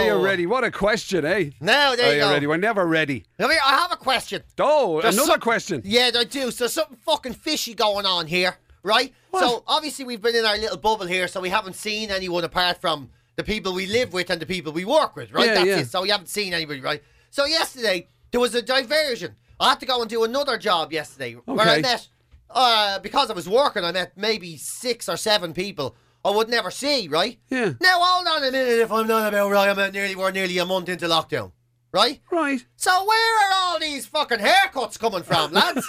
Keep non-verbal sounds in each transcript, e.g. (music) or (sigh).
Are you ready? What a question, eh? No, there Are you you ready? We're never ready. Come here, I have a question. Oh, There's another some- question. Yeah, I do. So something fucking fishy going on here, right? So obviously we've been in our little bubble here, so we haven't seen anyone apart from the people we live with and the people we work with, right? Yeah, That's yeah. it. So we haven't seen anybody, right? So yesterday there was a diversion. I had to go and do another job yesterday where I met, uh, because I was working, I met maybe six or seven people I would never see, right? Yeah. Now hold on a minute, if I'm not about right, I'm at nearly we're nearly a month into lockdown, right? Right. So where are all these fucking haircuts coming from, (laughs) lads?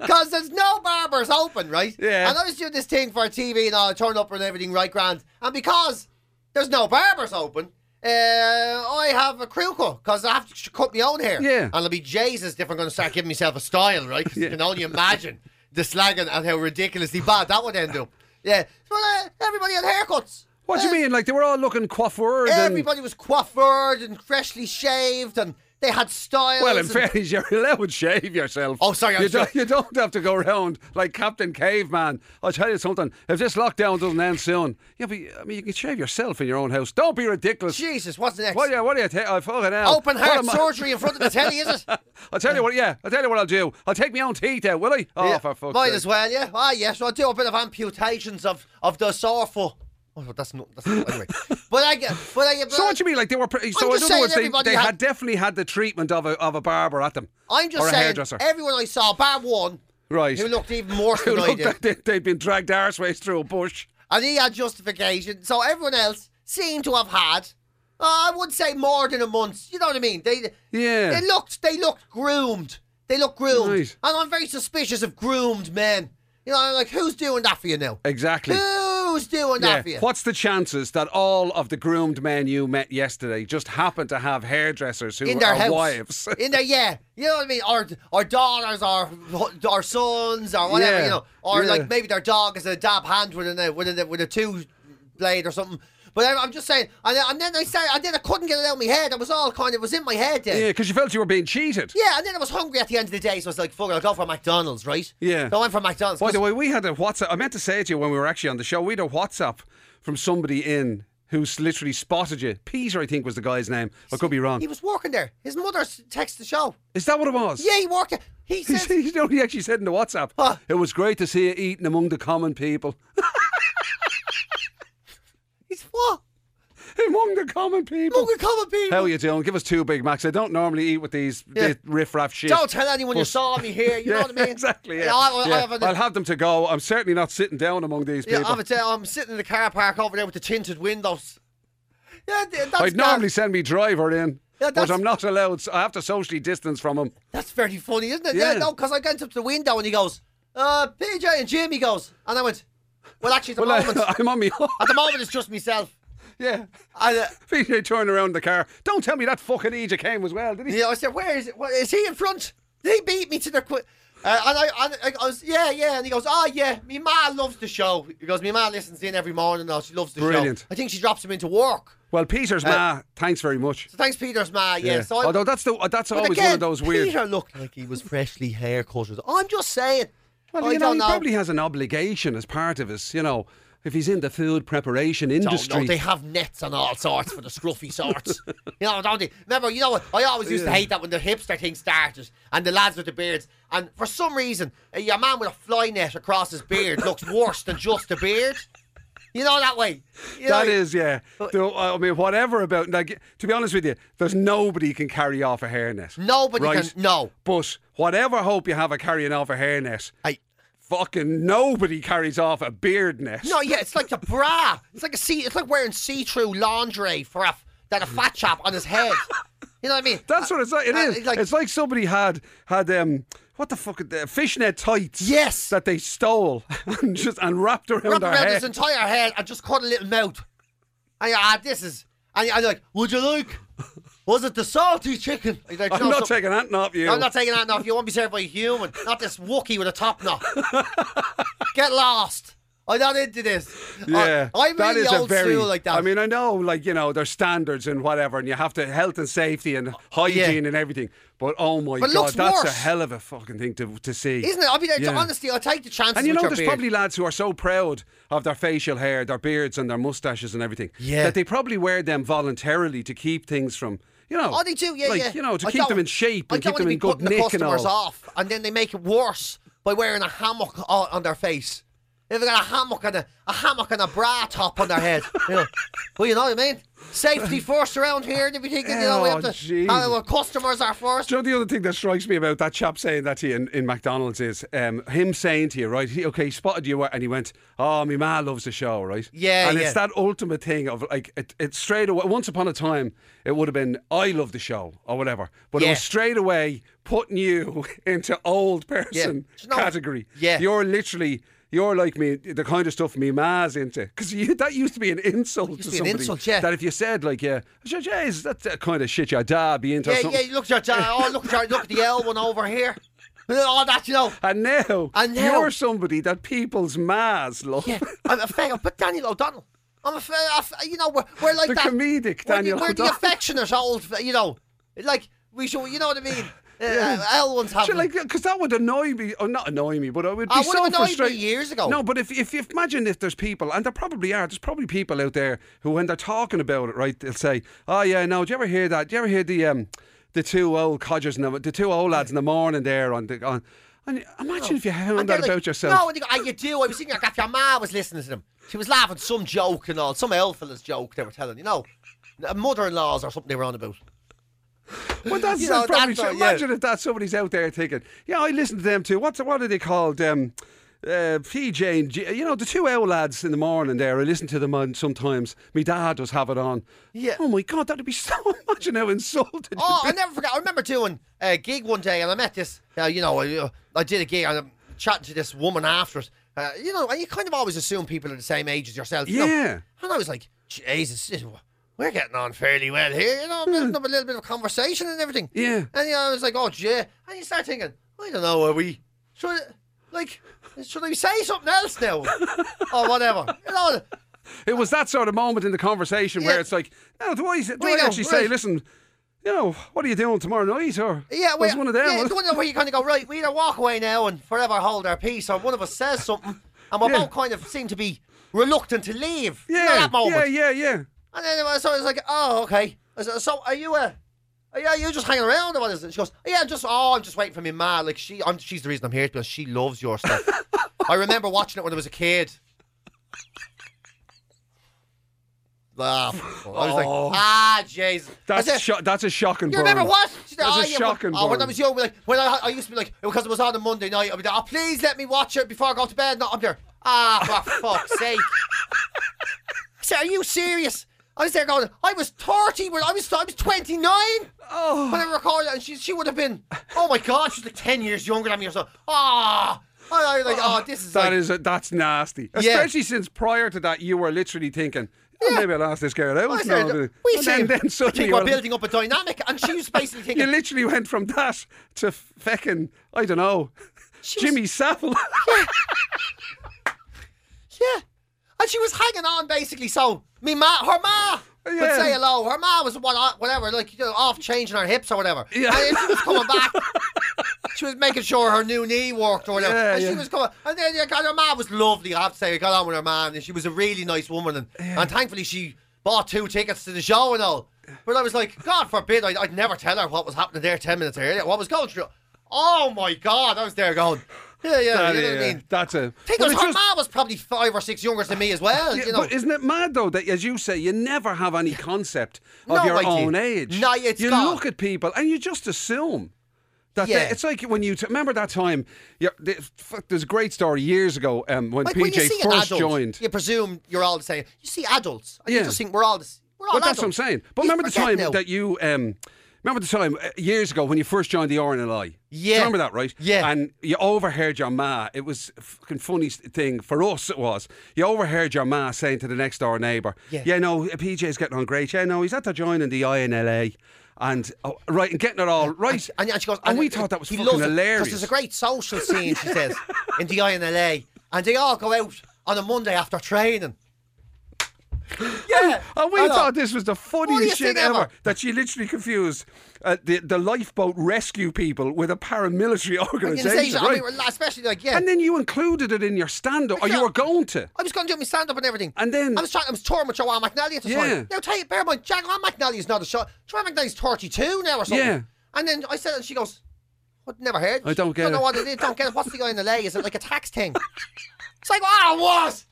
Because there's no barbers open, right? Yeah. And I was doing this thing for TV and I turned up and everything right grand. And because there's no barbers open, uh, I have a crew cut because I have to cut my own hair. Yeah. And it'll be Jesus if I'm going to start giving myself a style, right? 'Cause (laughs) Yeah. You can only imagine the slagging and how ridiculously bad that would end up. Yeah. Uh, everybody had haircuts. What do you Uh, mean? Like they were all looking coiffured and Everybody was coiffured and freshly shaved, and they had styles. Well, in fairness, you're allowed to shave yourself. Oh, sorry, You don't, you don't have to go around like Captain Caveman. I'll tell you something. If this lockdown doesn't end soon, yeah, but I mean, you can shave yourself in your own house. Don't be ridiculous. Jesus, what's next? What do you? What do you? Ta- I fucking hell. Open heart surgery in front of the telly, is it? (laughs) I'll tell you what. Yeah, I'll tell you what I'll do. I'll take my own teeth out, will I? Oh, Yeah, for fuck's Might sake. as well, yeah. Ah, yes, I'll do a bit of amputations of, of the sore foot. Oh, that's not. That's not anyway. (laughs) but I get. But I get. So what do you mean? Like they were? Pretty, so in other words, they, they had- had definitely had the treatment of a of a barber at them. I'm just or a saying. hairdresser. Everyone I saw, bar one, Right. who looked even more (laughs) Who than I looked did, like they, they'd been dragged arseways through a bush. and he had justification. So everyone else seemed to have had. Uh, I would say more than a month. You know what I mean? They Yeah. They looked. They looked groomed. They look groomed, Right. and I'm very suspicious of groomed men. You know, like who's doing that for you now? Exactly. Who's doing Yeah. that for you? What's the chances that all of the groomed men you met yesterday just happen to have hairdressers who in their are house, wives? (laughs) in their yeah, you know what I mean, or or daughters, or or sons, or whatever, Yeah, you know, or yeah. like maybe their dog is a dab hand with a with a with a two blade or something. But I- I'm just saying, and then, and then I started, and then I couldn't get it out of my head. It was all kind of it was in my head then. yeah, because you felt you were being cheated. Yeah, and then I was hungry at the end of the day, so I was like, fuck it, I'll go for McDonald's, right? Yeah. So I went for McDonald's. By the way, we had a WhatsApp. I meant to say it to you when we were actually on the show. We had a WhatsApp from somebody in who's literally spotted you. Peter, I think, was the guy's name. I could be wrong. He was working there. His mother texted the show. Is that what it was? Yeah, he worked there. He (laughs) said- you know, he actually said in the WhatsApp, What? it was great to see you eating among the common people. (laughs) what? among the common people. Among the common people. How are you doing? Give us two Big Macs. I don't normally eat with these Yeah. riff-raff shit. Don't tell anyone you saw me here. You (laughs) know what I mean? exactly. Yeah. Yeah, I, I Yeah. have a- I'll have them to go. I'm certainly not sitting down among these yeah, people. I would say I'm sitting in the car park over there with the tinted windows. Yeah, that's I'd normally send me driver in, Yeah, but I'm not allowed. so I have to socially distance from him. That's very funny, isn't it? Yeah, Yeah. no, because I went up to the window and he goes, uh, PJ and Jim, he goes. And I went, well, actually, at the Well, moment, I, (laughs) I'm on me. at the moment, it's just myself. yeah. And, uh, PJ turned around the car. Don't tell me that fucking Egypt came as well, did he? Yeah, I said, where is it? What, is he in front? Did he beat me to the... Qu- uh, and I, and I, I was, yeah, yeah. And he goes, oh, yeah, me ma loves the show. He goes, me ma listens in every morning now. She loves the show. Brilliant. show. I think she drops him into work. Well, Peter's ma, thanks very much. So thanks, Peter's ma. Yeah. So Although that's the that's always again, one of those weird. Peter looked like he was freshly haircut. I'm just saying. Well, I you know, he know. probably has an obligation as part of his, you know, if he's in the food preparation industry. Don't know. They have nets and all sorts for the scruffy sorts. you know, don't they? Remember, you know what? I always used to hate that when the hipster thing started and the lads with the beards. And for some reason, a your man with a fly net across his beard looks worse than just a beard. You know that way. You That know, is, yeah. Though, I mean, whatever about. Like, to be honest with you, there's nobody can carry off a hairnet. Nobody right? can. No. But whatever hope you have of carrying off a hairnet, I, fucking nobody carries off a beard net. no, yeah, it's like a bra. It's like a see. It's like wearing see-through lingerie for a that a fat chap on his head. You know what I mean? That's what it's like. It Uh, is. it's like- it's like somebody had had um what the fuck uh, fishnet tights. Yes. That they stole (laughs) and just and wrapped around wrap their around head. his entire head and just cut a little mouth. And ah, this is. And you're like, would you like? Was it the salty chicken? Like, I'm "No, not so- taking that off you. I'm not taking that enough. You won't be served by a human, not this Wookie with a top knot. (laughs) Get lost. I'm not into this. Yeah, I, I'm that really is a very. school like that. I mean, I know, like you know, there's standards and whatever, and you have to health and safety and hygiene and everything. But oh my But god, that's a hell of a fucking thing to to see, isn't it? I mean, Yeah. honestly, I'll take the chance. And you know, there's beard. probably lads who are so proud of their facial hair, their beards, and their mustaches and everything Yeah. that they probably wear them voluntarily to keep things from, you know, Oh, they do, yeah, like, yeah. you know, to I keep them in shape and keep them in good the nick and all. off, and then they make it worse by wearing a hammock on their face. They've got a hammock and a, a hammock and a bra top on their head. You know, well, you know what I mean. Safety (laughs) first around here and everything. you know, we have Oh, to. jeez. uh, well, customers are first. Do you know the other thing that strikes me about that chap saying that to you in, in McDonald's is um, him saying to you, right? He, okay, he spotted you and he went, "Oh, my ma loves the show, right?" Yeah, and yeah. it's that ultimate thing of like it, it straight away. Once upon a time, it would have been I love the show or whatever, but it was straight away putting you (laughs) into old person you know- category. Yeah. you're literally. You're like me, the kind of stuff me ma's into. Because that used to be an insult Used to to be an somebody. insult, yeah. That if you said, like, yeah, jeez, that's the kind of shit your dad be into. Yeah, something. yeah. Look at your, oh, look at your, look at the L one over here. (laughs) All that, you know. And now, And now- you're somebody that people's mas love. Yeah, I'm a fan. But Daniel O'Donnell, I'm a fan. You know, we're, we're like The that. comedic we're the- Daniel We're the affectionate old. You know, like we should. You know what I mean? L ones have. Sure, like, because that would annoy me, or not annoy me, but it would be Ah, would so have annoyed me frustrating. years ago. No, but if, if if imagine if there's people, and there probably are, there's probably people out there who, when they're talking about it, right, they'll say, "Oh yeah, no, do you ever hear that? Do you ever hear the um the two old codgers and the, the two old lads in the morning there on the on." And imagine if you heard And that like, about yourself. No, and you go, ah, you do. I was thinking, if your ma was listening to them, she was laughing some joke and all, some elfilas joke they were telling. You know, mother-in-laws or something they were on about. Well, that's, You know, probably that's true. what- yeah. Imagine if that somebody's out there thinking, yeah, I listen to them too. What's what are they called? Um, uh, PJ and G, you know the two owl lads in the morning there. I listen to them on sometimes. My dad does have it on. Yeah. Oh my god, that'd be so. (laughs) Imagine how insulted. Oh. I never forget. I remember doing a gig one day, and I met this. Uh, you know, I, uh, I did a gig, and I'm chatting to this woman after it. Uh, you know, and you kind of always assume people are the same age as yourself. you know. Yeah. And I was like, Jesus, we're getting on fairly well here. You know, building hmm. up a little bit of conversation and everything. Yeah. And you know, I was like, oh, yeah. And you start thinking, I don't know, are we? Should like, should I say something else now, (laughs) or whatever? You know. It was that sort of moment in the conversation where it's like, no, do I, do Well, I know, actually say, listen, you know, what are you doing tomorrow night? Or Yeah, was well, one of them. Yeah, the one of where you kind of go right. We either walk away now and forever hold our peace, or one of us says something, and we Yeah. both kind of seem to be reluctant to leave. You know that moment. yeah, yeah, yeah. And then uh, so I was like, oh, okay. I said, so are you uh, are you, are you just hanging around or what is it? She goes, yeah, I'm just oh, I'm just waiting for me ma. Like she, I'm, she's the reason I'm here because she loves your stuff. (laughs) I remember watching it when I was a kid. Ah, I was like, Oh. ah, jeez. That's said, sho- that's a shocking. you remember burn. what? Said, That's oh, a yeah, shocking. Oh, when I was young, like when I, I used to be like because it was on a Monday night, I'd be like, oh, please let me watch it before I go to bed. No, I'm there. Ah, for fuck's sake! I said, are you serious? I was there going. I was thirty when I was. I was twenty nine Oh. when I recorded, and she she would have been. Oh my god, she's like ten years younger than me or so. Ah, I was like, oh, this is That like, is a, that's nasty. Yeah. Especially since prior to that, you were literally thinking, oh, Yeah. maybe I'll ask this girl out. I said, but- we and then, then I suddenly we're building up a dynamic, and she was basically (laughs) thinking. you literally went from that to fecking, I don't know, She was- Jimmy Savile. Yeah. (laughs) And she was hanging on basically, so me ma, her ma would say hello. Her ma was what, uh, whatever, like you know, off changing her hips or whatever. Yeah. And she was coming back. (laughs) she was making sure her new knee worked or whatever. Yeah, and she was coming, and then yeah, God, her ma was lovely. I have to say, I got on with her man, and she was a really nice woman, and and thankfully she bought two tickets to the show and all. But I was like, God forbid, I'd, I'd never tell her what was happening there ten minutes earlier. What was going through? Oh my God, I was there going, yeah, yeah, That- you know what I mean. That's a. Think Well, her just- ma was probably five or six younger than me as well. Yeah, you know, But isn't it mad though that, as you say, you never have any concept of No your idea. own age? No, it's you gone. look at people and you just assume that they- Yeah. it's like when you t- remember that time. Yeah, fuck, there's a great story years ago um, when like when you PJ see an first adult, joined. you presume you're all the same. You see adults, and Yeah. you just think we're all the, s- we're all But that's what I'm adults. saying. But You remember the forget time now. that you um, remember the time uh, years ago when you first joined the RNLI. Yeah. remember that, right? Yeah. And you overheard your ma. It was a fucking funny thing for us. It was you overheard your ma saying to the next door neighbour, Yeah. "Yeah, no, PJ's getting on great. Yeah, no, he's after joining the INLA." And oh, right, and getting it all right. And, and she goes, And we thought that was fucking it, hilarious. there's a great social scene, she says, in the INLA, and they all go out on a Monday after training. Yeah, And we thought this was the funniest shit ever. ever. That she literally confused uh, the the lifeboat rescue people with a paramilitary Organisation, (laughs) organisation, I right? mean, especially like yeah. and then you included it in your stand-up, or you were going to. I was going to do my stand up and everything. And then- I was trying. I was touring with Joanne McNally at the Yeah. time. Now, tell you, bear in mind, Joanne McNally is not a shot. Joanne McNally's thirty-two now or something. Yeah. And then I said, and she goes, "What? Never heard. I don't get Don't know what it is. Don't get it. What's the guy in the leg? Is it like a tax thing? (laughs) it's like, oh, what?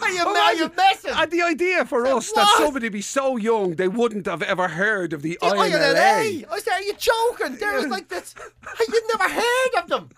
Are you, are you messing? And the idea for us that somebody be so young they wouldn't have ever heard of the The INLA. INLA. I said, are you joking? There was like this. You never heard of them.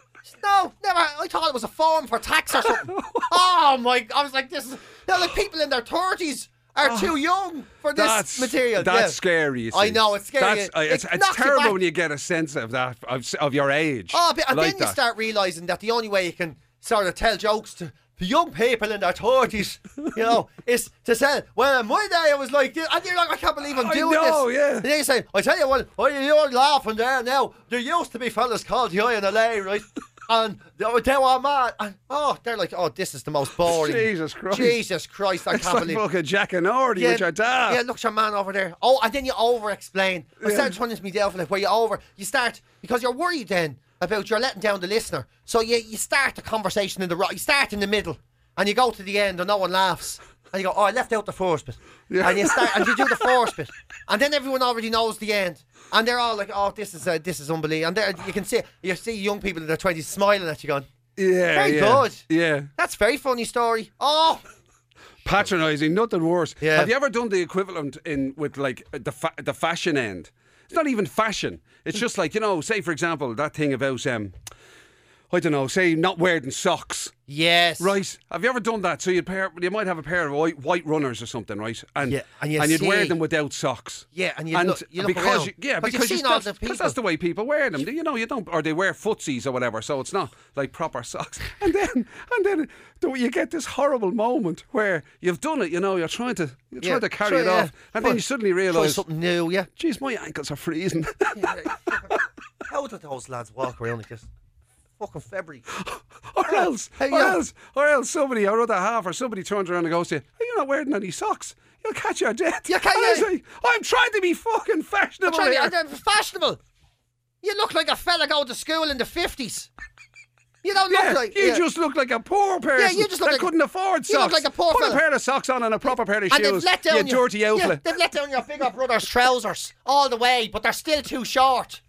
No, never. I thought it was a form for tax or something. (laughs) oh my! I was like, this is. They're like people in their thirties are too young for this Oh. That's material. That's yeah. scary. I know, it's scary. That's, uh, It it's, it's terrible when you get a sense of that of, of your age. Oh, but, and like then you start realizing that the only way you can sort of tell jokes to the young people in their thirties, you know, (laughs) is to say, "Well, in my day, I was like this," and you're like, "I can't believe I'm doing know, this." yeah. And then you say, "I tell you what, oh, you're laughing there now. There used to be fellas called the INLA, right?" (laughs) And they were they mad. And, oh, they're like, "Oh, this is the most boring." Jesus Christ. Jesus Christ! I It's can't like believe. fucking Jackanory with your dad. Yeah, look at your man over there. Oh, and then you over explain. I Yeah. started turning to me down like where you over you start because you're worried then about you're letting down the listener. So you you start the conversation in the right you start in the middle and you go to the end and no one laughs. And you go, Oh, I left out the first bit. Yeah. And you start and you do the first bit. (laughs) And then everyone already knows the end. And they're all like, Oh, this is uh, this is unbelievable. And you can see you see young people in their twenties smiling at you going, Yeah, Very yeah. good. Yeah, That's a very funny story. Oh patronising, nothing worse. Yeah. Have you ever done the equivalent in with like the fa- the fashion end? It's not even fashion. It's just like you know, say for example, that thing about um, I don't know, say not wearing socks. yes. Right? Have you ever done that? So you'd pair, you might have a pair of white, white runners or something, right? And Yeah, and you would wear them without socks. Yeah, and you look- you look because around. you, yeah, But because you still- the 'cause people. that's the way people wear them. Do you know, you don't, or they wear footsies or whatever. So it's not like proper socks. (laughs) And then, and then, you get this horrible moment where you've done it. You know, you're trying to, you're Yeah, trying to carry try- it yeah. off, and then you suddenly realise, something new, yeah. geez, my ankles are freezing. (laughs) How do those lads walk around like this? Fucking February. (gasps) or else, Hey, or yeah. else, or else somebody, or other half, or somebody turns around and goes to you, "Are you not wearing any socks? You'll catch your death." You can't- And yeah. say, I'm trying to be fucking fashionable Try here. they're fashionable. You look like a fella going to school in the fifties. You don't yeah, look like you yeah. just look like a poor person Yeah, you just look that like- couldn't afford socks. you look like a poor Put fella. a pair of socks on and a proper pair of and they've let down you your, dirty yeah, outlet. they've let down your bigger brother's trousers all the way, but they're still too short.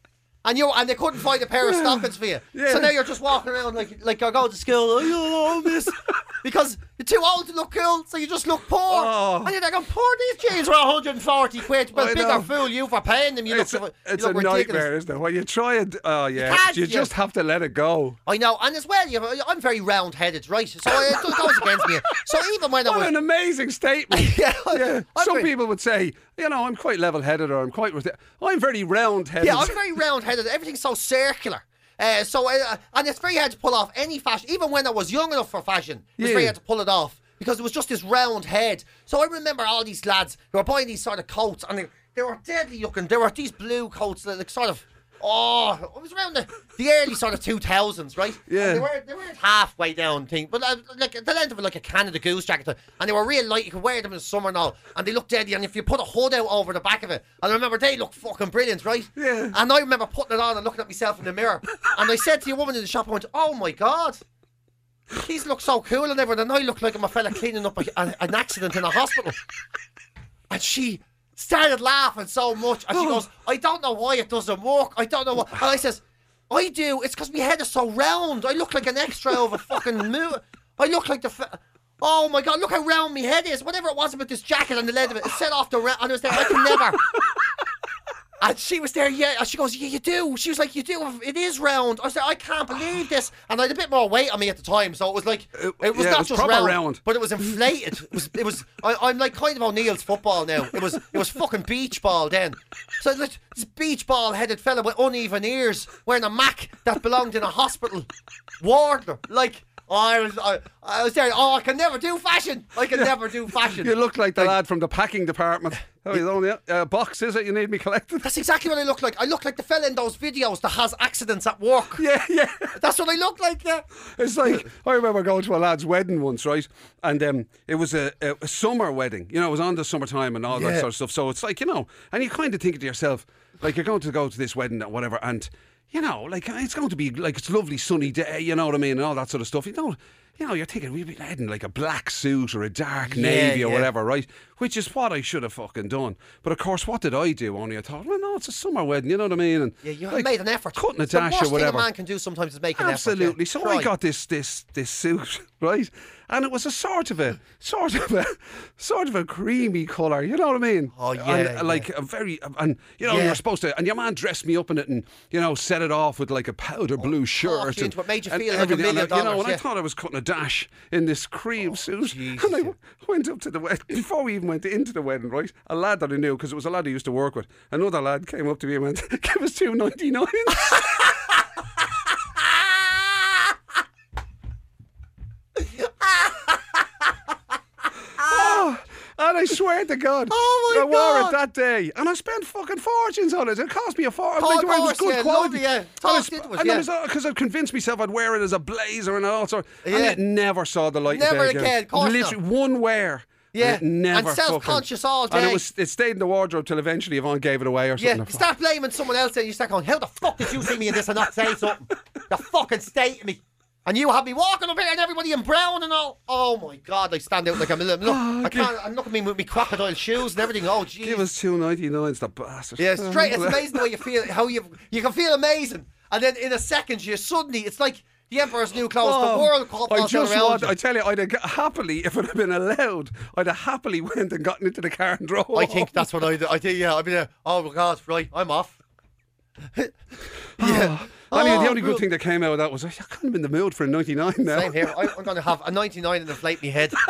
And you and they couldn't find a pair of stockings for you. Yeah. So now you're just walking around like like you're going to school. Oh, you know this because you're too old to look cool, so you just look poor. Oh. And you're like, I'm poor. These jeans were 140 quid. Well, I bigger fool you for paying them. You it's look, a, you it's look a ridiculous. nightmare, isn't it? When you try and oh yeah, you you- just have to let it go. I know, and as well, you know, I'm very round-headed, right? So it goes against me. So even when I What was, an amazing statement. (laughs) yeah, Yeah, I'm some very- people would say, you know, I'm quite level-headed, or I'm quite. I'm very round-headed. Yeah, I'm very round-headed. Everything's so circular. Uh, so uh, and it's very hard to pull off any fashion. Even when I was young enough for fashion, it was Yeah. very hard to pull it off because it was just this round head. So I remember all these lads who were buying these sort of coats, and they, they were deadly looking. There were these blue coats that like sort of. Oh, it was around the, the early sort of two thousands, right? And Yeah. they were they weren't halfway down thing, but uh, like the length of like a Canada Goose jacket, and they were real light. You could wear them in the summer and all, and they looked deadly. And if you put a hood out over the back of it, and I remember they looked fucking brilliant, right? Yeah. And I remember putting it on and looking at myself in the mirror, and I said to a woman in the shop, I went, "Oh my god." These look so cool and everything. And I look like I'm a fella cleaning up a, a- an accident in a hospital. And she started laughing so much. And she oh. goes, I don't know why it doesn't work. I don't know what. And I says, I do. It's because my head is so round. I look like an extra of a fucking (laughs) movie. I look like the. Fa- oh my god! Look how round my head is. Whatever it was about this jacket and the lead of it, it set off the round. And I was there. I can never. And she was there, yeah. And she goes, yeah, you do. She was like, you do. It is round. I was like, I can't believe this. (sighs) And I had a bit more weight on me at the time, so it was like, it, was yeah, it not was just round, round. but it was inflated. It was, it was. I, I'm like kind of O'Neill's football now. It was, it was fucking beach ball then. So like this beach ball headed fella with uneven ears wearing a Mac that belonged in a hospital ward. Like I was, I, I was there. Oh, I can never do fashion. I can never do (laughs) fashion. You look like the lad from the packing department. Oh, you don't yeah. uh, box is it? You need me collected? That's exactly what I look like. I look like the fella in those videos that has accidents at work. (laughs) Yeah, yeah. That's what I look like. Yeah. It's like I remember going to a lad's wedding once, right? And um, it was a, a, a summer wedding. You know, it was on the summertime and all that sort of stuff. So it's like you know, and you kind of think to yourself, like you're going to go to this wedding or whatever, and you know, like it's going to be like it's lovely sunny day. You know what I mean, and all that sort of stuff. You know. You know, you're thinking we'd be heading like a black suit or a dark Yeah, navy or yeah. whatever, right? Which is what I should have fucking done. But of course, what did I do? Only I thought, well, no, it's a summer wedding. You know what I mean? And Yeah, you like, made an effort. cutting a dash or whatever. thing a man can do sometimes is make an Absolutely. effort. So yeah. I Try. got this this this suit, (laughs) right? And it was a sort of a sort of a sort of a creamy colour, you know what I mean? Oh, And, yeah, uh, like a very and you know you're supposed to and your man dressed me up in it and you know set it off with like a powder blue shirt and, into it, made you and like a everything. And million I- you know, and I thought I was cutting a dash in this cream oh, suit, Jesus, (laughs) and I went up to the wedding before we even went into the wedding, right? A lad that I knew because it was a lad I used to work with. Another lad came up to me and went, (laughs) "Give us two ninety nine. (laughs) and I swear to God, (laughs) Oh, my I wore it that day, and I spent fucking fortunes on it. It cost me a fortune. Oh, like, it was good yeah, quality. lovely, yeah. And, I Talked into it, yeah. Uh, I was because convinced myself I'd wear it as a blazer and all sorts. And Yeah. it never saw the light. of Never day again, of course Literally one wear. Yeah, and never and self-conscious fucking, all And day. it was it stayed in the wardrobe till eventually Yvonne gave it away or Yeah, something. you start blaming someone else and you start going, How the fuck did you see me in this and not say something? (laughs) The fucking state of me. And you have me walking up here and everybody in brown and all. Oh my god, I stand out like I'm a little. Look, ah, I can't. I'm looking at me with me crocodile shoes and everything. Oh jeez. Give us two ninety nines, the bastard. Yeah, straight. It's (laughs) amazing way you feel. How you you can feel amazing, and then in a second you suddenly it's like the Emperor's new clothes. the oh, world Oh, I just want, you. I tell you, I'd have happily, if it had been allowed, I'd have happily went and gotten into the car and drove. I think that's what I do. I think yeah. I'd be there. Oh my god, right, I'm off. (laughs) yeah. I mean, the Oh, only good oh. thing that came out of that was I kind of in the mood for a 99 now. Same here. I, I'm going to have a 99 and inflate me head. (laughs)